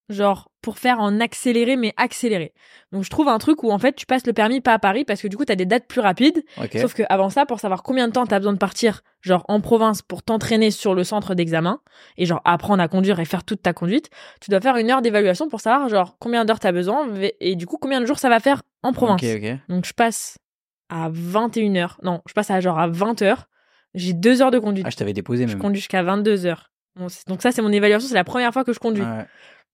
genre pour faire en accéléré mais accéléré. Donc je trouve un truc où en fait tu passes le permis pas à Paris parce que du coup t'as des dates plus rapides. Sauf que avant ça, pour savoir combien de temps t'as besoin de partir, genre en province pour t'entraîner sur le centre d'examen et genre apprendre à conduire et faire toute ta conduite, tu dois faire une heure d'évaluation pour savoir genre combien d'heures t'as besoin et du coup combien de jours ça va faire en province. Donc je passe à 21h. Non, je passe à genre à 20h. J'ai deux heures de conduite. Ah, je t'avais déposé, Je même. conduis jusqu'à 22 heures. Bon, c'est- donc ça, c'est mon évaluation. C'est la première fois que je conduis. Ouais.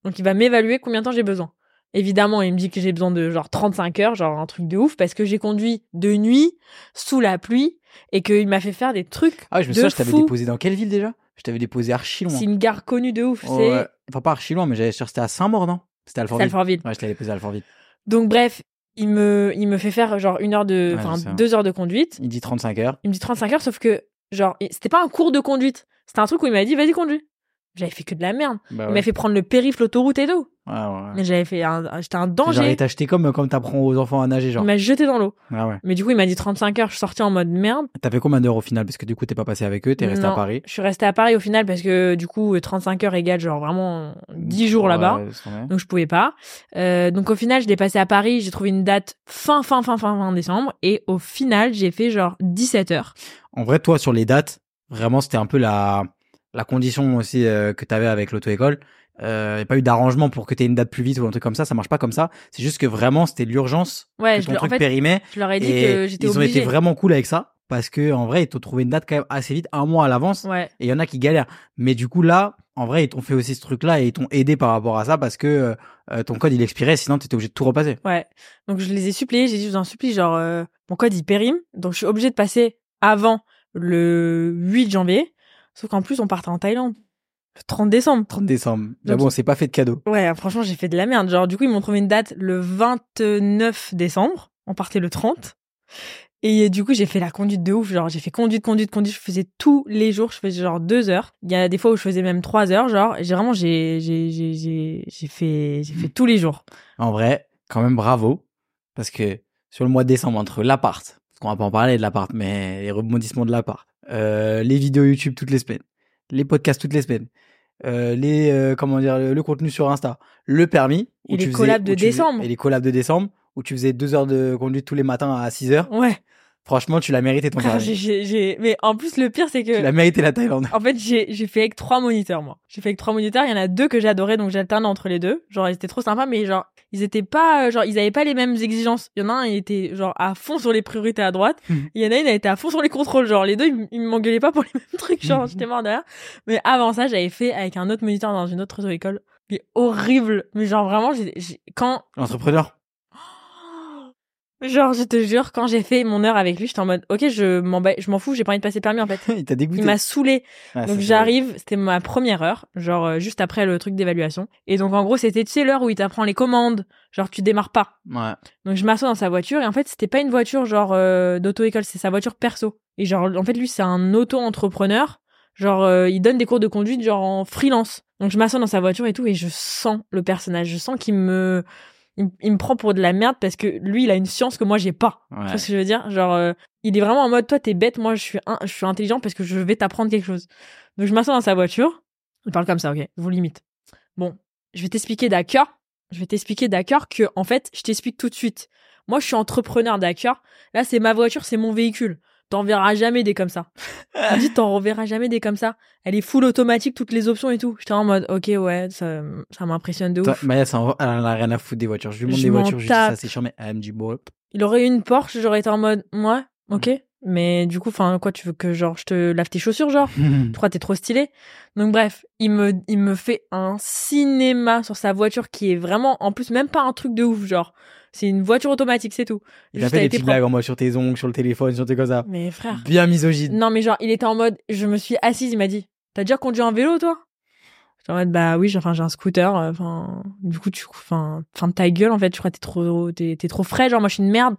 Donc il va m'évaluer combien de temps j'ai besoin. Évidemment, il me dit que j'ai besoin de genre 35 heures, genre un truc de ouf, parce que j'ai conduit de nuit, sous la pluie, et qu'il m'a fait faire des trucs Ah, je me souviens, je t'avais déposé dans quelle ville déjà? Je t'avais déposé archi loin. C'est une gare connue de ouf. Oh, ouais. Enfin, pas archi loin, mais j'avais sûr c'était à Saint-Maur, non? C'était à Alfortville. Alfortville. Ouais, je t'avais déposé à Alfortville. Donc bref, il me, il me fait faire genre une heure de, enfin deux heures de conduite. Il dit 35 heures. Il me dit 35 heures, sauf que genre c'était pas un cours de conduite. C'était un truc où il m'a dit vas-y conduis. J'avais fait que de la merde. Bah, Il m'a fait prendre le périph, l'autoroute et tout. Ouais, ouais. Mais j'avais fait un, j'étais un danger. il t'a acheté comme quand t'apprends aux enfants à nager, genre. Il m'a jeté dans l'eau. Ah ouais. Mais du coup, il m'a dit 35 heures. Je suis sortie en mode merde. T'as fait combien d'heures au final? Parce que du coup, t'es pas passé avec eux, t'es resté Non, à Paris. Je suis restée à Paris au final parce que du coup, 35 heures égale genre vraiment 10 jours là-bas. Ouais, vrai. Donc je pouvais pas. Euh, donc au final, je l'ai passé à Paris. J'ai trouvé une date fin, fin, fin, fin, fin décembre. Et au final, j'ai fait genre 17 heures. En vrai, toi, sur les dates, vraiment, c'était un peu la, la condition aussi euh, que t'avais avec l'auto-école. Il n'y a pas eu d'arrangement pour que t'aies une date plus vite ou un truc comme ça. Ça marche pas comme ça. C'est juste que vraiment, c'était l'urgence Ouais, que je, ton le- en truc fait, périmait. je leur ai dit que j'étais ils ont obligée. été vraiment cool avec ça. Parce que, en vrai, ils t'ont trouvé une date quand même assez vite, un mois à l'avance. Ouais. Et il y en a qui galèrent. Mais du coup, là, en vrai, ils t'ont fait aussi ce truc-là et ils t'ont aidé par rapport à ça parce que euh, ton code, il expirait, sinon t'étais obligé de tout repasser. Ouais. Donc je les ai suppliés, j'ai dit je vous en supplie, genre euh, mon code il périme, donc je suis obligée de passer avant le 8 janvier. Sauf qu'en plus on partait en Thaïlande le 30 décembre. 30 décembre. Donc, bon, c'est pas fait de cadeau. Ouais, franchement j'ai fait de la merde. Genre du coup ils m'ont trouvé une date le 29 décembre. On partait le 30. Et du coup j'ai fait la conduite de ouf. Genre j'ai fait conduite, conduite, conduite. Je faisais tous les jours. Je faisais genre deux heures. Il y a des fois où je faisais même trois heures. Genre j'ai vraiment j'ai j'ai j'ai j'ai j'ai fait j'ai fait tous les jours. En vrai, quand même bravo. Parce que sur le mois de décembre, entre l'appart, parce qu'on va pas en parler de l'appart, mais les rebondissements de l'appart, euh, les vidéos YouTube toutes les semaines, les podcasts toutes les semaines, euh, les euh, comment dire le, le contenu sur Insta, le permis Et les faisais- collabs de faisais- décembre. et les collabs de décembre où tu faisais deux heures de conduite tous les matins à 6 heures. Ouais. Franchement, tu l'as mérité ton j'ai- j'ai- mais en plus, le pire, c'est Tu que, l'as mérité la Thaïlande. en fait, j'ai, j'ai fait avec trois moniteurs, moi. J'ai fait avec trois moniteurs. Il y en a deux que j'adorais, donc j'alternais entre les deux. Genre, ils étaient trop sympas, mais genre, ils étaient pas, euh, genre, ils avaient pas les mêmes exigences. Il y en a un, il était, genre, à fond sur les priorités à droite. Mhm. Il y en a une, elle était à fond sur les contrôles. Genre, les deux, ils, ils m'engueulaient pas pour les mêmes trucs. Genre, j'étais mort derrière. Mais avant ça, j'avais fait avec un autre moniteur dans une autre école. Mais horrible. Mais genre, vraiment, j'ai, j'ai- quand, Entrepreneur. Genre, je te jure, quand j'ai fait mon heure avec lui, j'étais en mode, ok, je m'en bats- je m'en fous, j'ai pas envie de passer le permis en fait. Il t'a dégoûté. Il m'a saoulé. Ah, Donc j'arrive, c'était ma première heure, genre euh, juste après le truc d'évaluation. Et donc en gros, c'était tu sais l'heure où il t'apprend les commandes, genre tu démarres pas. Ouais. Donc je m'assois dans sa voiture et en fait, c'était pas une voiture genre euh, d'auto-école, c'est sa voiture perso. Et genre en fait, lui, c'est un auto-entrepreneur. Genre euh, il donne des cours de conduite genre en freelance. Donc je m'assois dans sa voiture et tout et je sens le personnage, je sens qu'il me il, il me prend pour de la merde parce que lui, il a une science que moi j'ai pas. Tu vois ce que je veux dire? Genre, euh, il est vraiment en mode, toi, t'es bête, moi, je suis, un, je suis intelligent parce que je vais t'apprendre quelque chose. Donc, je m'assois dans sa voiture. Il parle comme ça, ok Je vous limite. Bon, je vais t'expliquer d'accord. Je vais t'expliquer d'accord que, en fait, je t'explique tout de suite. Moi, je suis entrepreneur d'accord? Là, c'est ma voiture, c'est mon véhicule. T'en verras jamais des comme ça. Il me dit, t'en reverras jamais des comme ça. Elle est full automatique, toutes les options et tout. J'étais en mode, ok, ouais, ça, ça m'impressionne de ouf. Maya, ça elle en a rien à foutre des voitures. Je lui montre Je des voitures, je dis ça, c'est chiant, mais AMG Boy. Il aurait eu une Porsche, j'aurais été en mode, ouais, ok. Mm. Mais du coup, enfin, quoi, tu veux que, genre, je te lave tes chaussures, genre? Tu crois t'es trop stylé? Donc bref, il me, il me fait un cinéma sur sa voiture qui est vraiment, en plus, même pas un truc de ouf, genre. C'est une voiture automatique, c'est tout. Il a fait des petites blagues en mode sur tes ongles, sur le téléphone, sur tes ça. Mais frère. Bien misogyne. Non, mais genre, il était en mode, je me suis assise, il m'a dit, t'as déjà conduit un vélo, toi? J'étais en mode, bah oui, j'ai- enfin, j'ai un scooter, euh, enfin, du coup, tu, enfin, fin de ta gueule, en fait, tu crois que t'es trop, t'es, t'es trop frais, genre, moi, je suis une merde.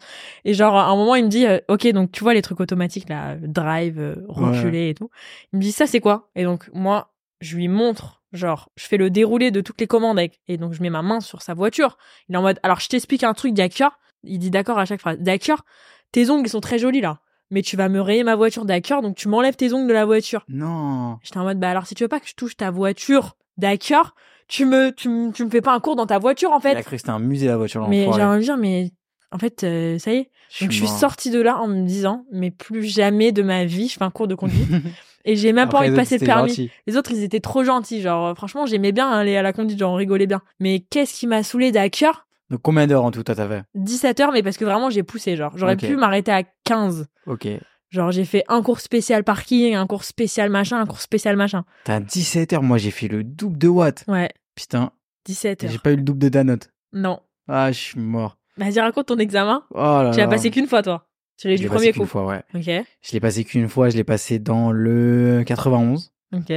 Et genre, à un moment, il me dit, euh, ok, donc, tu vois, les trucs automatiques, là, drive, euh, reculer et tout. Il me dit, ça, c'est quoi? Et donc, moi, je lui montre, genre, je fais le déroulé de toutes les commandes avec, et donc, je mets ma main sur sa voiture. Il est en mode, alors, je t'explique un truc, d'accord? Il dit d'accord à chaque phrase. D'accord? Tes ongles, ils sont très jolis, là mais tu vas me rayer ma voiture, d'accord Donc tu m'enlèves tes ongles de la voiture. Non. J'étais en mode, bah alors si tu veux pas que je touche ta voiture, d'accord tu me, tu me, tu me fais pas un cours dans ta voiture en Il a fait. cru que c'était un musée la voiture. Mais j'ai envie de dire, mais en fait, euh, ça y est. Donc je suis sortie de là en me disant, mais plus jamais de ma vie, je fais un cours de conduite. Et j'ai même pas envie de passer c'était permis. gentil. Les autres, ils étaient trop gentils. Genre, franchement, j'aimais bien aller à la conduite, genre, on rigolait bien. Mais qu'est-ce qui m'a saoulé d'accord Donc combien d'heures en tout fait 17 heures, mais parce que vraiment, j'ai poussé. Genre, j'aurais pu m'arrêter à 15. Ok. Genre, j'ai fait un cours spécial parking, un cours spécial machin, un cours spécial machin. T'as 17 heures. Moi j'ai fait le double de watts. Ouais, Putain. 17 et heures. J'ai pas eu le double de Danote. Non. Ah je suis mort. Vas-y, raconte ton examen. Oh là Tu l'as passé qu'une fois, toi. Tu l'as eu du passé premier coup. fois, ouais. Ok, Je l'ai passé qu'une fois. Je l'ai passé dans le 91. ok.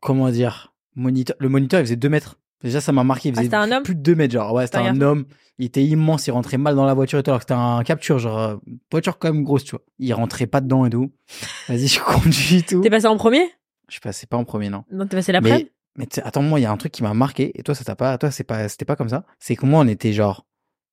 Comment dire? Moniteur. Le moniteur il faisait 2 mètres. Déjà ça m'a marqué. Il Ah, faisait c'était un homme? plus de 2 mètres genre. Ouais c'était un homme. Il était immense. Il rentrait mal dans la voiture et tout. Alors que c'était un capture genre euh, voiture quand même grosse tu vois. Il rentrait pas dedans et tout. Vas-y je conduis et tout. T'es passé en premier? Je passais pas en premier non. Non, t'es passé l'après? Mais, mais attends, moi, il y a un truc qui m'a marqué, et toi, ça t'a pas, toi, c'est pas, c'était pas comme ça. C'est que moi, on était genre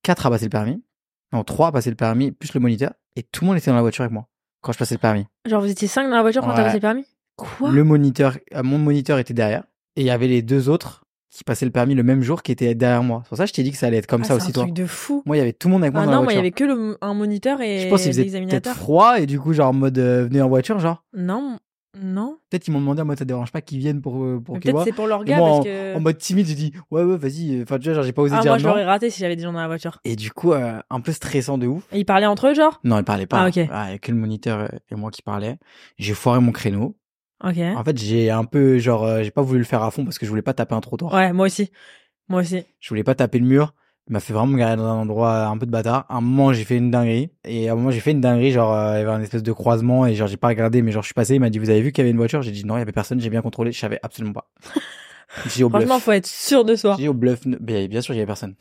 4 à passer le permis. Non, 3 à passer le permis, plus le moniteur, et tout le monde était dans la voiture avec moi, quand je passais le permis. Genre, vous étiez 5 dans la voiture quand t'as Ouais. passé le permis? Quoi? Le moniteur, euh, mon moniteur était derrière, et il y avait les deux autres qui passaient le permis le même jour qui étaient derrière moi. C'est pour ça que je t'ai dit que ça allait être comme Ah, ça c'est aussi, un toi. truc de fou. Moi, il y avait tout le monde avec moi Ah dans non, la moi, il y avait que le, un moniteur et Je pense faisait peut-être froid, et du coup, genre, en mode, euh, venez en voiture, genre. Non, non. Peut-être qu'ils m'ont demandé en mode, ça dérange pas qu'ils viennent pour, euh, pour Peut-être c'est pour leur gars moi, parce en, que. en mode timide, j'ai dit, ouais, ouais, vas-y. Enfin, tu vois, genre, j'ai pas osé Ah, dire moi, non. l'aurais raté si j'avais des gens dans la voiture. Et du coup, euh, un peu stressant de ouf. Et ils parlaient entre eux, genre? Non, il parlait pas. Ah, ok. il y a que le moniteur et moi qui parlaient. J'ai foiré mon créneau. Ok. En fait, j'ai un peu, genre, euh, j'ai pas voulu le faire à fond parce que je voulais pas taper un trottoir. Ouais, moi aussi. Moi aussi. Je voulais pas taper le mur. Il m'a fait vraiment me garer dans un endroit un peu de bâtard. À un moment, j'ai fait une dinguerie. Et à un moment, j'ai fait une dinguerie, genre, euh, il y avait un espèce de croisement et genre, j'ai pas regardé, mais genre, je suis passé. Il m'a dit, vous avez vu qu'il y avait une voiture? J'ai dit, non, il y avait personne, j'ai bien contrôlé. Je savais absolument pas. J'ai dit au bluff. Franchement, faut être sûr de soi. J'ai au bluff. Bien, bien sûr, il y avait personne.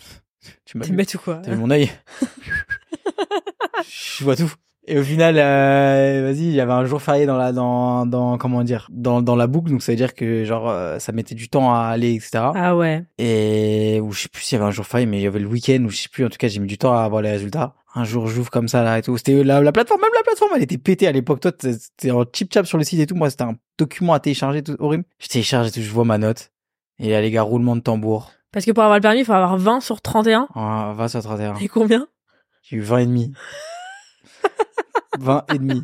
Tu m'as vu. bête ou quoi? T'as vu mon œil? Je vois tout. Et au final, euh, vas-y, il y avait un jour férié dans la, dans, dans, comment dire, dans, dans la boucle, donc ça veut dire que genre euh, ça mettait du temps à aller, etc. Ah ouais. Et ou je sais plus s'il y avait un jour férié, mais il y avait le week-end ou je sais plus. En tout cas, j'ai mis du temps à avoir les résultats. Un jour, j'ouvre comme ça là et tout. C'était la, la plateforme, même la plateforme, elle était pétée à l'époque. Toi, c'était en chip chap sur le site et tout. Moi, c'était un document à télécharger, tout horrible. Je télécharge et tout, je vois ma note. Et là, les gars, roulement de tambour. Parce que pour avoir le permis, il faut avoir 20 sur 31. Ah, 20 sur 31. Et combien? J'ai eu 20 et demi. 20 et demi.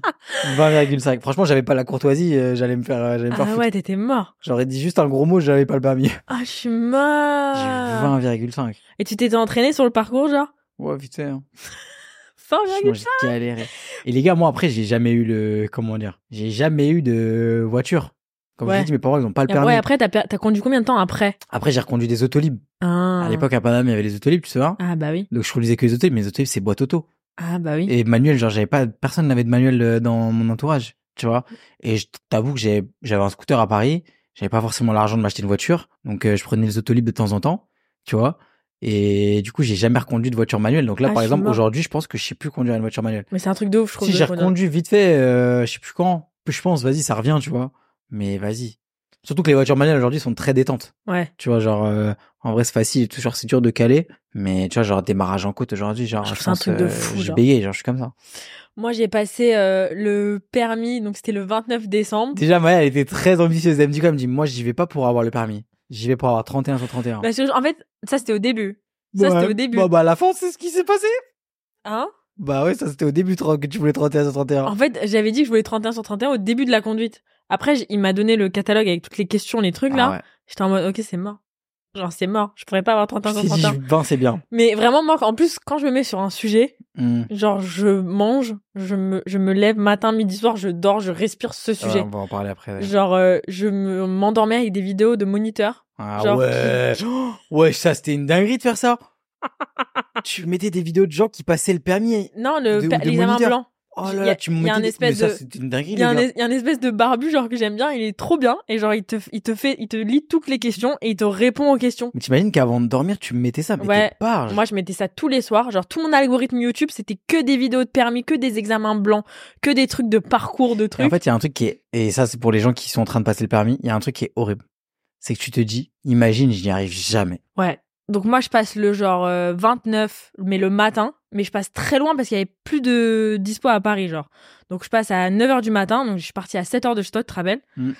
20,5. Franchement, j'avais pas la courtoisie, euh, j'allais me faire, euh, j'allais me faire Ah foutre. ouais, t'étais mort. J'aurais dit juste un gros mot, j'avais pas le permis. Ah, je suis J'ai mort. eu 20,5. Et tu t'étais entraîné sur le parcours, genre? Ouais, vite fait. Hein. 20, Franchement, j'ai galéré. Et les gars, moi après, j'ai jamais eu le, comment dire, j'ai jamais eu de voiture. Comme je Ouais. l'ai dit, mes parents, ils ont pas le permis. après, après, t'as, per- t'as conduit combien de temps après? Après, j'ai reconduit des autolibes. ah. À l'époque, à Paname, il y avait les autolibes, tu sais pas. Ah bah oui. Donc, je conduisais que les autolibes, mais les autolibes, c'est boîte auto. Ah bah oui. Et manuel, genre, j'avais pas, personne n'avait de manuel euh, dans mon entourage, tu vois. Et je t'avoue que j'avais un scooter à Paris. J'avais pas forcément l'argent de m'acheter une voiture. Donc, euh, je prenais les autolibes de temps en temps, tu vois. Et du coup, j'ai jamais reconduit de voiture manuelle. Donc là, Ah, par exemple, aujourd'hui, je pense que je sais plus conduire une voiture manuelle. Mais c'est un truc de ouf, je trouve. Si j'ai reconduit vite fait, euh, je sais plus quand. Je pense, vas-y, ça revient, tu vois. Mais vas-y. Surtout que les voitures manuelles aujourd'hui sont très détentes. Ouais. Tu vois, genre, euh, en vrai, c'est facile, tout, genre, c'est dur de caler. Mais tu vois, genre, démarrage en côte aujourd'hui, genre, Je je, ça un pense, truc de euh, fou, je bégayais, genre, je suis comme ça. Moi, j'ai passé euh, le permis, donc c'était le 29 décembre. Déjà, Maya, elle était très ambitieuse. Elle me dit quoi? Elle me dit, moi, j'y vais pas pour avoir le permis. J'y vais pour avoir 31 sur 31. Parce que, en fait, ça c'était au début. Ça Ouais. c'était au début. Bah, bah, à la fin, c'est ce qui s'est passé. Hein? Bah ouais, ça, c'était au début que tu voulais 31 sur 31. En fait, j'avais dit que je voulais 31 sur 31 au début de la conduite. Après, il m'a donné le catalogue avec toutes les questions, les trucs là. Ah ouais. J'étais en mode, ok, c'est mort. Genre, c'est mort. Je pourrais pas avoir 31 Je sur t'ai dit, 31. 20, c'est bien. Mais vraiment, moi, en plus, quand je me mets sur un sujet, Hmm. genre, je mange, je me, je me lève matin, midi, soir, je dors, je respire ce sujet. Ouais, on va en parler après. ouais. Genre, euh, je me, m'endormais avec des vidéos de moniteurs. Ah Genre ouais. Ouais, ça c'était une dinguerie de faire ça. Tu mettais des vidéos de gens qui passaient le permis. Non, le, De- pa- de l'examen moniteur. blanc. Oh Il y là a- là, tu me un espèce de- Il y, a un, les espèce de barbu, genre, que j'aime bien. Il est trop bien. Et genre, il te, il te fait, il te lit toutes les questions et il te répond aux questions. Mais t'imagines qu'avant de dormir, tu me mettais ça, mais Ouais. barge. Moi, je mettais ça tous les soirs. Genre, tout mon algorithme YouTube, c'était que des vidéos de permis, que des examens blancs, que des trucs de parcours de Et trucs. en fait, il y a un truc qui est, et ça c'est pour les gens qui sont en train de passer le permis, il y a un truc qui est horrible. C'est que tu te dis, imagine, je n'y arrive jamais. Ouais. Donc moi, je passe le genre euh, 29, mais le matin. Mais je passe très loin parce qu'il y avait plus de dispo à Paris, genre. Donc je passe à 9h du matin. Donc je suis partie à 7h de te rappelles Mm.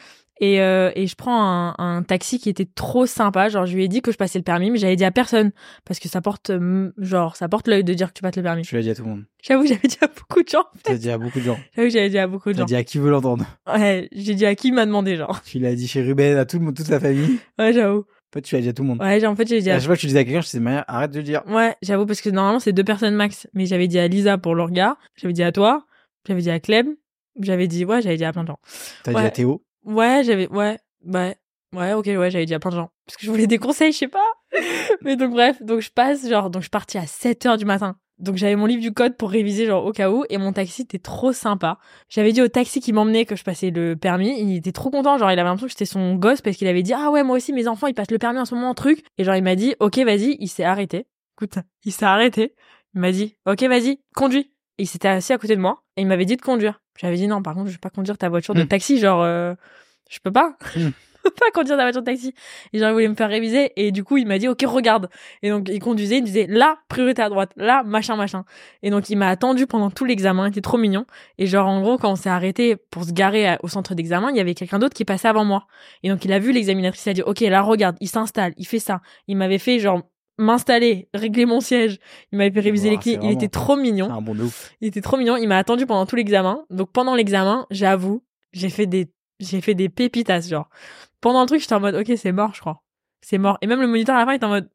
et, euh, et je prends un, un taxi qui était trop sympa. Genre, je lui ai dit que je passais le permis, mais j'avais dit à personne. Parce que ça porte, euh, genre, ça porte l'œil de dire que tu passes le permis. Tu l'as dit à tout le monde. J'avoue j'avais dit à beaucoup de gens. Tu l'as dit à beaucoup de gens. J'avoue j'avais dit à beaucoup de gens. dit à qui veut l'entendre. Ouais, j'ai dit à qui m'a demandé, genre. Tu l'as dit chez Ruben, à tout le monde, toute sa famille. Ouais, j'avoue. En fait, tu l'as dit à tout le monde. Ouais, en fait, j'ai dit À à... chaque fois que tu disais à quelqu'un, je disais, Maya, arrête de le dire. Ouais, j'avoue, parce que normalement, c'est deux personnes max. Mais j'avais dit à Lisa pour le regard. J'avais dit à toi. J'avais dit à Clem. J'avais dit, ouais, j'avais dit à plein de gens. T'as dit à Théo. Ouais, j'avais, ouais, ouais. Ouais, ok, ouais, j'avais dit à plein de gens. Parce que je voulais des conseils, je sais pas. Mais donc, bref, donc je passe, genre, donc je suis partie à 7 heures du matin. Donc j'avais mon livre du code pour réviser, genre, au cas où. Et mon taxi était trop sympa. J'avais dit au taxi qui m'emmenait que je passais le permis. Il était trop content. Genre, il avait l'impression que j'étais son gosse parce qu'il avait dit, ah ouais, moi aussi, mes enfants, ils passent le permis en ce moment, truc. Et genre, il m'a dit, ok, vas-y. Il s'est arrêté. Écoute, il s'est arrêté. Il m'a dit, ok, vas-y, conduis. Et il s'était assis à côté de moi. Et il m'avait dit de conduire. J'avais dit, non, par contre, je vais pas conduire ta voiture de Hmm. taxi. Genre, euh, je peux pas. Peux pas conduire ta voiture de taxi. Et genre, il voulait me faire réviser. Et du coup, il m'a dit, ok, regarde. Et donc, il conduisait, il disait, là, priorité à droite, là, machin, machin. Et donc, il m'a attendu pendant tout l'examen. Il était trop mignon. Et genre, en gros, quand on s'est arrêté pour se garer à- au centre d'examen, il y avait quelqu'un d'autre qui passait avant moi. Et donc, il a vu l'examinatrice, il a dit, ok, là, regarde, il s'installe, il fait ça. Il m'avait fait, genre, m'installer, régler mon siège. Il m'avait fait réviser les clés. Il était trop mignon. C'est un bon de ouf. Il était trop mignon. Il m'a attendu pendant tout l'examen. Donc pendant l'examen, j'avoue, j'ai fait des, j'ai fait des pépitas, genre. Pendant le truc, j'étais en mode, ok, c'est mort, je crois. C'est mort. Et même le moniteur à la fin, il était en mode,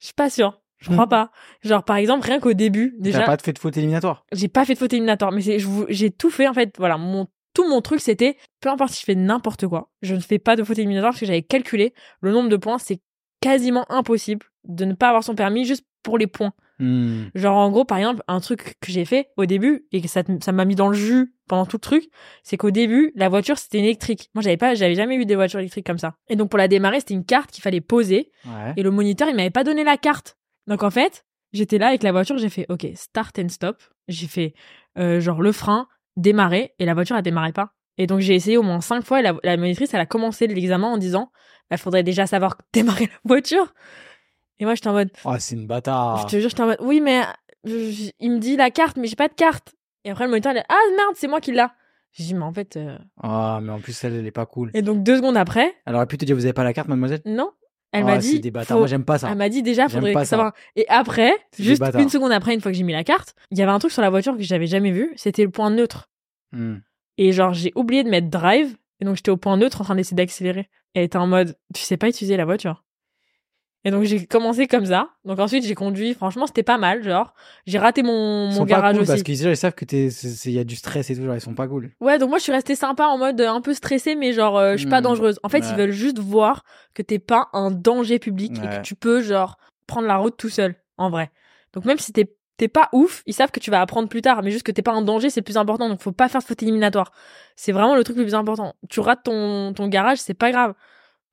je suis pas sûre. Je crois Hmm. pas. Genre, par exemple, rien qu'au début, T'as déjà, pas fait de faute éliminatoire. j'ai pas fait de faute éliminatoire, mais j'ai tout fait, en fait. Voilà, mon, tout mon truc, c'était, peu importe si je fais n'importe quoi, je ne fais pas de faute éliminatoire parce que j'avais calculé le nombre de points. C'est quasiment impossible de ne pas avoir son permis juste pour les points. Hmm. Genre, en gros, par exemple, un truc que j'ai fait au début et que ça, m'a mis dans le jus pendant tout le truc, c'est qu'au début, la voiture, c'était une électrique. Moi, j'avais pas, j'avais jamais eu des voitures électriques comme ça. Et donc, pour la démarrer, c'était une carte qu'il fallait poser Ouais. et le moniteur, il m'avait pas donné la carte. Donc, en fait, j'étais là avec la voiture, j'ai fait, OK, start and stop. J'ai fait, euh, genre le frein, démarrer, et la voiture, elle démarrait pas. Et donc, j'ai essayé au moins cinq fois, et la, la monitrice, elle a commencé l'examen en disant, il faudrait déjà savoir démarrer la voiture. Et moi, j'étais en mode, Oh, c'est une bâtard. je te jure, j'étais en mode, oui, mais je- je- il me dit la carte, mais j'ai pas de carte. Et après, le moniteur, il a, ah merde, c'est moi qui l'a. J'ai dit, mais en fait. euh, Ah, mais en plus, elle, elle est pas cool. Et donc, deux secondes après, Elle aurait pu te dire, vous avez pas la carte, mademoiselle? Non, elle Ah, m'a dit. des bâtards. faut- Moi, j'aime pas ça. Elle m'a dit déjà, faudrait pas ça. savoir. Et après, juste une seconde après, une fois que j'ai mis la carte, il y avait un truc sur la voiture que j'avais jamais vu. C'était le point neutre. Hmm. Et genre, j'ai oublié de mettre drive. Et donc, j'étais au point neutre en train d'essayer d'accélérer. Et elle était en mode, tu sais pas utiliser la voiture. Et donc, j'ai commencé comme ça. Donc, ensuite, j'ai conduit. Franchement, c'était pas mal. Genre, j'ai raté mon, Ils sont pas garage cool aussi. parce qu'ils ils savent que t'es, il y a du stress et tout, genre, ils sont pas cool. Ouais, donc moi, je suis restée sympa en mode euh, un peu stressée, mais genre, euh, je suis pas Hmm. dangereuse. En fait, Ouais. ils veulent juste voir que t'es pas un danger public et que tu peux, genre, prendre la route tout seul, en vrai. Donc, même si t'es t'es pas ouf, ils savent que tu vas apprendre plus tard, mais juste que t'es pas un danger, c'est le plus important. Donc, faut pas faire de faute éliminatoire. C'est vraiment le truc le plus important. Tu rates ton, ton garage, c'est pas grave.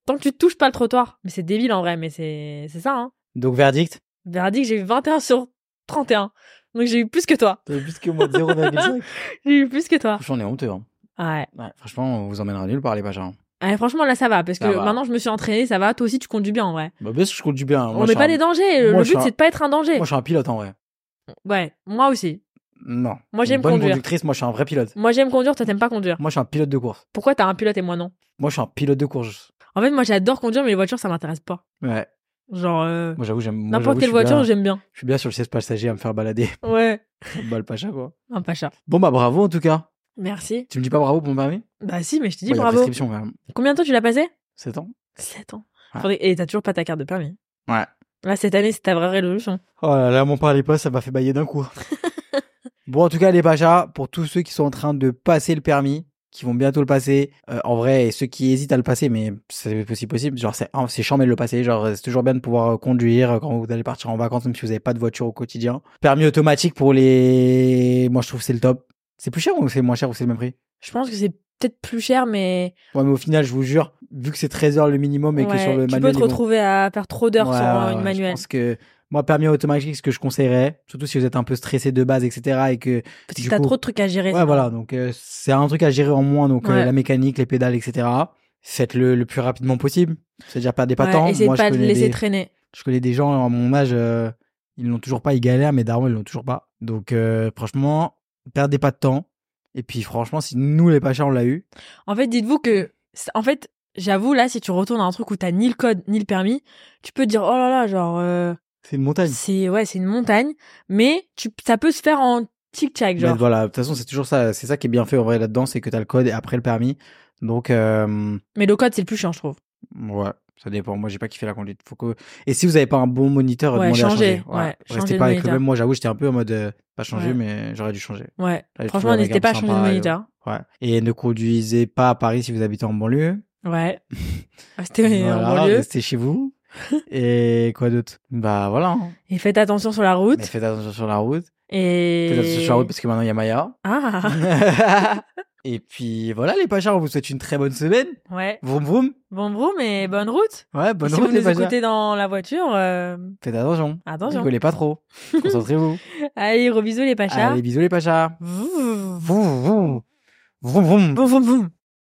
Tant que tu touches pas le trottoir. Mais c'est débile en vrai, mais c'est c'est ça, hein. Donc, verdict? Verdict, j'ai eu 21 sur 31. Donc, j'ai eu plus que toi. T'avais plus que moi de 0,5. J'ai eu plus que toi. Franchement, on est honteux. Hein. Ouais. Ouais, franchement, on vous emmènera nulle part, les hein. Ouais, franchement, là, ça va, parce que va. maintenant, je me suis entraînée, ça va. Toi aussi, tu conduis bien, en vrai. Bah, parce que je conduis bien. Moi, On n'est pas un- des dangers. Le Moi, but, un- c'est de pas être un danger. Moi, je suis un pilote en vrai. Ouais, moi aussi. Non. Moi, j'aime conduire. conductrice, moi, je suis un vrai pilote. Moi, j'aime conduire, toi, t'aimes pas conduire. Moi, je suis un pilote de course. Pourquoi t'as un pilote et moi non? Moi, je suis un pilote de course. En fait, moi, j'adore conduire, mais les voitures, ça m'intéresse pas. Ouais. Genre, euh, Moi, j'avoue, j'aime. n'importe quelle voiture, j'aime bien. Je suis bien sur le siège passager à me faire balader. Ouais, bah, le pacha, quoi. un pacha. Bon, bah, bravo, en tout cas. Merci. Tu me dis pas bravo pour mon permis? Bah, si, mais je te dis Ouais, a bravo. prescription, quand même. Combien de temps tu l'as passé? 7 ans 7 ans. Ouais. Et t'as toujours pas ta carte de permis. Ouais. Là, cette année, c'est ta vraie résolution. Oh là là, m'en parlez pas, ça m'a fait bailler d'un coup. bon, en tout cas, les pachas, pour tous ceux qui sont en train de passer le permis, qui vont bientôt le passer, euh, en vrai, et ceux qui hésitent à le passer, mais c'est aussi possible, genre, c'est, c'est chambé de le passer, genre, c'est toujours bien de pouvoir euh, conduire quand vous allez partir en vacances, même si vous n'avez pas de voiture au quotidien. Permis automatique pour les, moi, je trouve que c'est le top. C'est plus cher ou c'est moins cher ou c'est le même prix? Je pense que c'est peut-être plus cher, mais Ouais, mais au final, je vous jure, vu que c'est 13 heures le minimum et que sur le tu manuel. peux te vont- retrouver à faire trop d'heures Ouais, sur ouais, euh, une Je manuelle. pense que moi, permis automatique, ce que je conseillerais, surtout si vous êtes un peu stressé de base, etc., et que du t'as trop de trucs à gérer. ouais, voilà, donc euh, c'est un truc à gérer en moins, donc euh, Ouais. la mécanique, les pédales, etc. Faites-le le plus rapidement possible, c'est-à-dire perdez pas de Ouais, temps. essaye Moi, de pas connais, laisser des, traîner. je connais des gens à mon âge, euh, ils l'ont toujours pas, ils galèrent, mais darons, ils l'ont toujours pas. Donc euh, franchement, perdez pas de temps. Et puis franchement, si nous les pachas on l'a eu, En fait, dites-vous que, en fait, j'avoue, là, si tu retournes à un truc où t'as ni le code, ni le permis, tu peux te dire, oh là là, genre, c'est une montagne. c'est, ouais, c'est une montagne, mais tu, ça peut se faire en tic-tac, Mais genre. voilà, de toute façon, c'est toujours ça, c'est ça qui est bien fait en vrai là-dedans, c'est que t'as le code et après le permis. Donc euh, Mais le code, c'est le plus chiant, je trouve. Ouais, ça dépend. Moi, j'ai pas kiffé la conduite. Faut que... Et si vous avez pas un bon moniteur, Ouais, demandez à changez. changer. Ouais, Restez pas avec le même. Moi, j'avoue, j'étais un peu en mode euh, pas changer, Ouais. mais j'aurais dû changer. Ouais. Franchement, n'hésitez pas à changer de moniteur. Ouais. Et ne conduisez pas à Paris si vous habitez en banlieue. Ouais. Restez en banlieue. restez chez vous. et quoi d'autre? Bah voilà. hein. Et faites attention sur la route. Mais faites attention sur la route. Et. Faites attention sur la route parce que maintenant il y a Maya. Ah. et puis voilà les pachas, on vous souhaite une très bonne semaine. ouais. Vroom vroom. Bon vroom et bonne route. Ouais, bonne si route vous les nous écoutez dans la voiture, euh, Faites attention. attention. Rigolez pas trop. Concentrez-vous. Allez, gros bisous les pachas. Allez, bisous les pachas. Vroom, Vroom vroom. Vroom vroom. vroom, vroom.